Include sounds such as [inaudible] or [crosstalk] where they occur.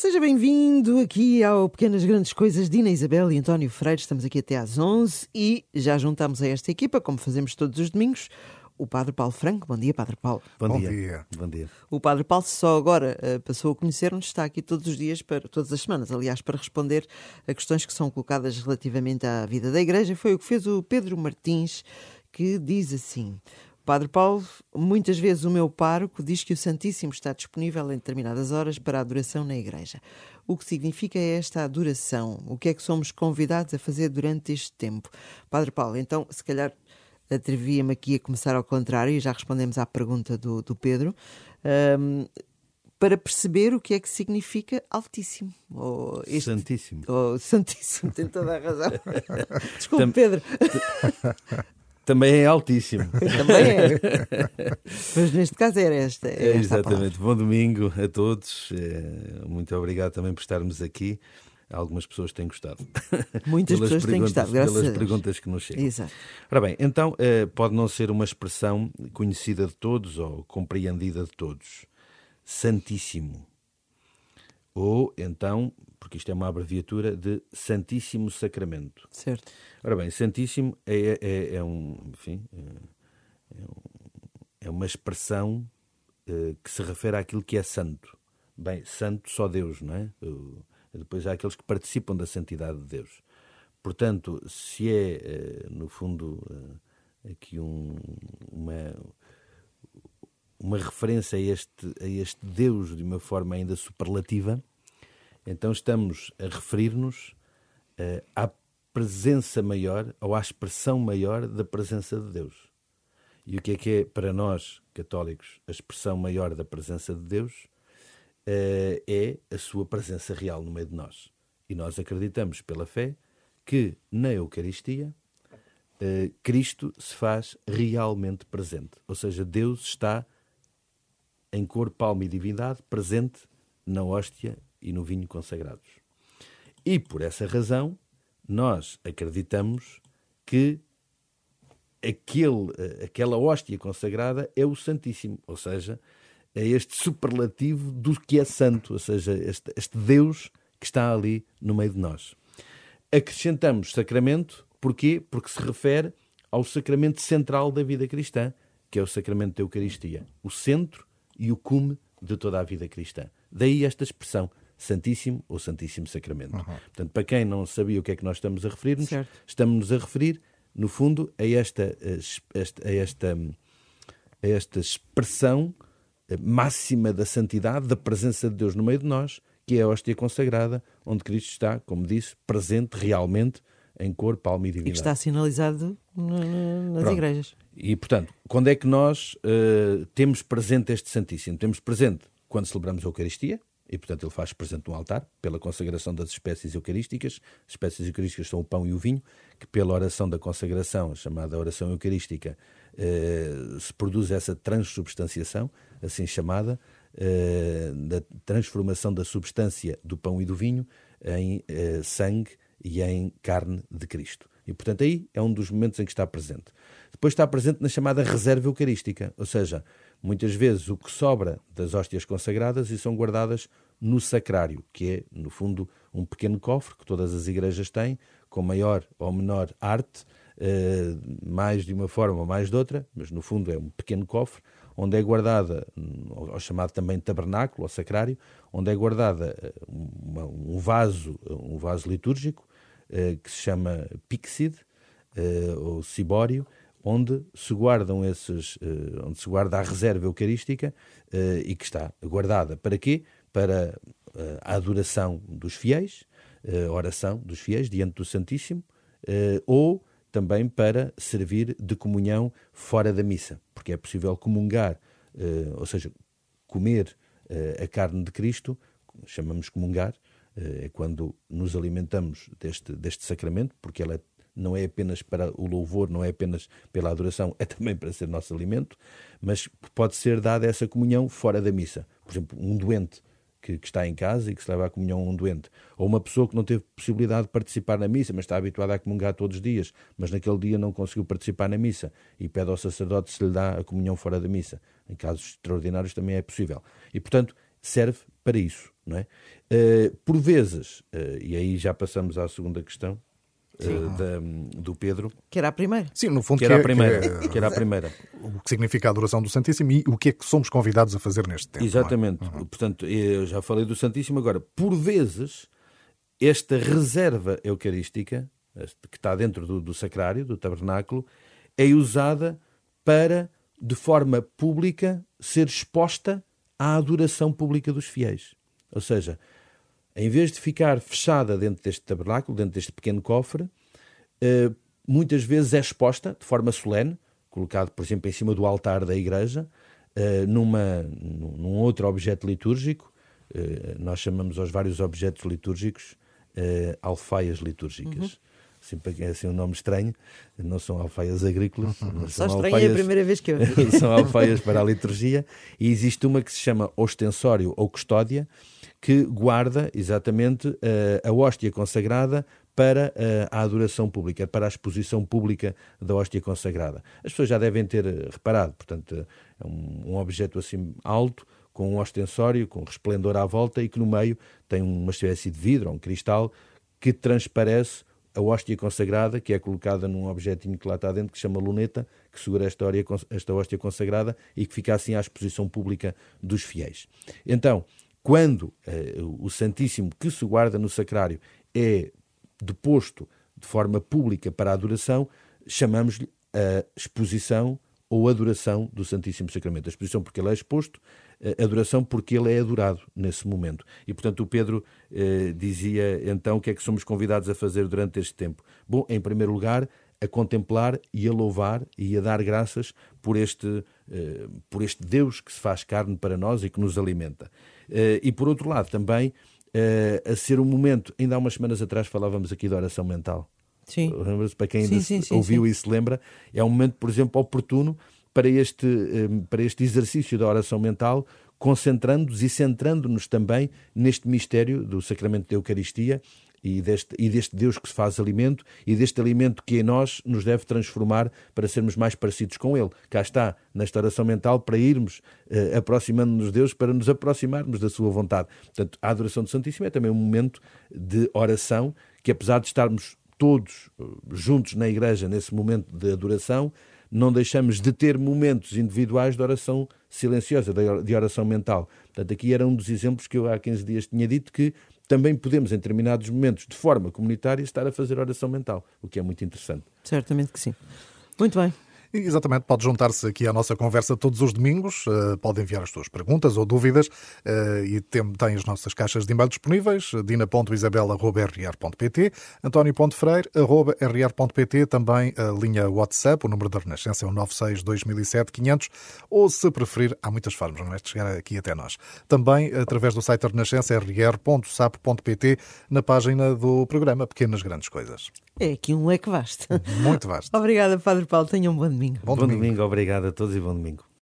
Seja bem-vindo aqui ao Pequenas Grandes Coisas de Isabel e António Freire. Estamos aqui até às 11 e já juntamos a esta equipa, como fazemos todos os domingos, o Padre Paulo Franco. Bom dia, Padre Paulo. Bom, Bom dia. dia. Bom dia. O Padre Paulo só agora uh, passou a conhecer-nos, está aqui todos os dias, para, todas as semanas, aliás, para responder a questões que são colocadas relativamente à vida da Igreja. Foi o que fez o Pedro Martins, que diz assim. Padre Paulo, muitas vezes o meu pároco diz que o Santíssimo está disponível em determinadas horas para a adoração na igreja. O que significa esta adoração? O que é que somos convidados a fazer durante este tempo? Padre Paulo, então, se calhar atrevia-me aqui a começar ao contrário, e já respondemos à pergunta do, do Pedro, um, para perceber o que é que significa Altíssimo. Ou este, Santíssimo. Ou Santíssimo, tem toda a razão. [laughs] Desculpe, Pedro. Também é altíssimo. Também é. [laughs] Mas neste caso era esta. Era é, exatamente. Bom domingo a todos. É, muito obrigado também por estarmos aqui. Algumas pessoas têm gostado. Muitas pessoas têm gostado, graças pelas a Deus. perguntas que nos chegam. Exato. Ora bem, então eh, pode não ser uma expressão conhecida de todos ou compreendida de todos. Santíssimo. Ou então, porque isto é uma abreviatura de Santíssimo Sacramento. Certo. Ora bem, Santíssimo é, é, é um, enfim, é, é uma expressão eh, que se refere àquilo que é santo. Bem, santo só Deus, não é? Depois há aqueles que participam da santidade de Deus. Portanto, se é, eh, no fundo, eh, aqui um, uma, uma referência a este, a este Deus de uma forma ainda superlativa, então estamos a referir-nos uh, à presença maior ou à expressão maior da presença de Deus. E o que é que é para nós, católicos, a expressão maior da presença de Deus? Uh, é a sua presença real no meio de nós. E nós acreditamos pela fé que na Eucaristia uh, Cristo se faz realmente presente. Ou seja, Deus está em corpo, alma e divindade presente na hóstia e no vinho consagrados. E por essa razão, nós acreditamos que aquele, aquela hóstia consagrada é o Santíssimo, ou seja, é este superlativo do que é santo, ou seja, este, este Deus que está ali no meio de nós. Acrescentamos sacramento, porquê? Porque se refere ao sacramento central da vida cristã, que é o sacramento da Eucaristia, o centro e o cume de toda a vida cristã. Daí esta expressão, Santíssimo ou Santíssimo Sacramento. Uhum. Portanto, para quem não sabia o que é que nós estamos a referir-nos, estamos-nos a referir, no fundo, a esta, a esta, a esta, a esta expressão máxima da santidade, da presença de Deus no meio de nós, que é a hóstia consagrada, onde Cristo está, como disse, presente realmente em corpo, alma e divindade. E que está sinalizado nas Pronto. igrejas. E, portanto, quando é que nós uh, temos presente este Santíssimo? Temos presente quando celebramos a Eucaristia, e, portanto, ele faz presente no altar, pela consagração das espécies eucarísticas. As espécies eucarísticas são o pão e o vinho, que pela oração da consagração, chamada oração eucarística, eh, se produz essa transubstanciação, assim chamada, eh, da transformação da substância do pão e do vinho em eh, sangue e em carne de Cristo. E, portanto, aí é um dos momentos em que está presente. Depois está presente na chamada reserva eucarística, ou seja, muitas vezes o que sobra das hóstias consagradas e são guardadas no sacrário, que é, no fundo, um pequeno cofre que todas as igrejas têm, com maior ou menor arte, eh, mais de uma forma ou mais de outra, mas no fundo é um pequeno cofre, onde é guardada, ou chamado também tabernáculo, ou sacrário, onde é guardada uma, um vaso, um vaso litúrgico, eh, que se chama pixide, eh, ou cibório, onde se guardam esses, uh, onde se guarda a reserva eucarística uh, e que está guardada para quê? Para uh, a adoração dos fiéis, a oração dos fiéis diante do Santíssimo, ou também para servir de comunhão fora da missa, porque é possível comungar, ou seja, comer a carne de Cristo, chamamos comungar, é quando nos alimentamos deste, deste sacramento, porque ela é não é apenas para o louvor, não é apenas pela adoração, é também para ser nosso alimento, mas pode ser dada essa comunhão fora da missa. Por exemplo, um doente que, que, está em casa e que se leva à comunhão a um doente, ou uma pessoa que não teve possibilidade de participar na missa, mas está habituada a comungar todos os dias, mas naquele dia não conseguiu participar na missa e pede ao sacerdote se lhe dá a comunhão fora da missa. Em casos extraordinários também é possível. E, portanto, serve para isso. Não é? Uh, por vezes, uh, e aí já passamos à segunda questão, da, do Pedro. Que era a primeira. Sim, no fundo, que, era, que a primeira, que é, que era a primeira. O que significa a adoração do Santíssimo e o que é que somos convidados a fazer neste tempo. Exatamente. É? Uhum. Portanto, eu já falei do Santíssimo, agora, por vezes, esta reserva eucarística, que está dentro do, do sacrário, do tabernáculo, é usada para, de forma pública, ser exposta à adoração pública dos fiéis. Ou seja, em vez de ficar fechada dentro deste tabernáculo, dentro deste pequeno cofre, eh, muitas vezes é exposta de forma solene, colocado, por exemplo, em cima do altar da igreja, eh, numa, num outro objeto litúrgico. Eh, nós chamamos aos vários objetos litúrgicos alfaias litúrgicas. Uhum. Sempre é assim um nome estranho, não são alfaias agrícolas. [laughs] Só estranho alfaias, é a primeira vez que eu [laughs] São alfaias para a liturgia e existe uma que se chama ostensório ou custódia, que guarda exatamente uh, a hóstia consagrada para uh, a adoração pública, para a exposição pública da hóstia consagrada. As pessoas já devem ter eh, reparado, portanto, é um, um objeto assim alto, com um ostensório, com resplendor à volta e que no meio tem uma espécie de vidro, um cristal, que transparece a hóstia consagrada, que é colocada num objetinho que lá está dentro, que se chama luneta, que segura esta, esta hóstia consagrada e que fica assim à exposição pública dos fiéis. Então, quando uh, o Santíssimo que se guarda no sacrário é deposto de forma pública para a adoração, chamamos-lhe a exposição ou adoração do Santíssimo Sacramento. A exposição porque ele é exposto, a adoração porque ele é adorado nesse momento. E, portanto, o Pedro eh, dizia então o que é que somos convidados a fazer durante este tempo. Bom, em primeiro lugar, a contemplar e a louvar e a dar graças por este, eh, por este Deus que se faz carne para nós e que nos alimenta. Eh, e por outro lado, também eh, a ser um momento, ainda há umas semanas atrás falávamos aqui da oração mental. Sim. Para quem ainda sim, sim, ouviu sim, e se lembra, é um momento, por exemplo, oportuno para este, para este exercício da oração mental, concentrando-nos e centrando-nos também neste mistério do sacramento da Eucaristia e deste, e deste Deus que se faz alimento e deste alimento que em nós nos deve transformar para sermos mais parecidos com Ele. Cá está, nesta oração mental, para irmos uh, aproximando-nos de Deus, para nos aproximarmos da Sua vontade. Portanto, a adoração do Santíssimo é também um momento de oração que, apesar de estarmos todos eh, juntos na igreja nesse momento de adoração, não deixamos de ter momentos individuais de oração silenciosa, de oração mental. Portanto, aqui era um dos exemplos que eu há 15 dias tinha dito que também podemos, em determinados momentos, de forma comunitária, estar a fazer oração mental, o que é muito interessante. Certamente que sim. Muito bem. Exatamente, pode juntar-se aqui à nossa conversa todos os domingos, uh, pode enviar as suas perguntas ou dúvidas uh, e tem, tem as nossas caixas de e-mail disponíveis, dina.isabel.rr.pt, antonio.freire.rr.pt, também a linha WhatsApp, o número da Renascença é o 96 2007 500, ou se preferir, há muitas formas, não é de chegar aqui até nós. Também através do site da Renascença, rr.sap.pt, na página do programa Pequenas Grandes Coisas. É aqui um leque vasto. Muito vasto. [laughs] Obrigada, Padre Paulo. Tenham um bom domingo. Bom, bom domingo. domingo. Obrigado a todos e bom domingo.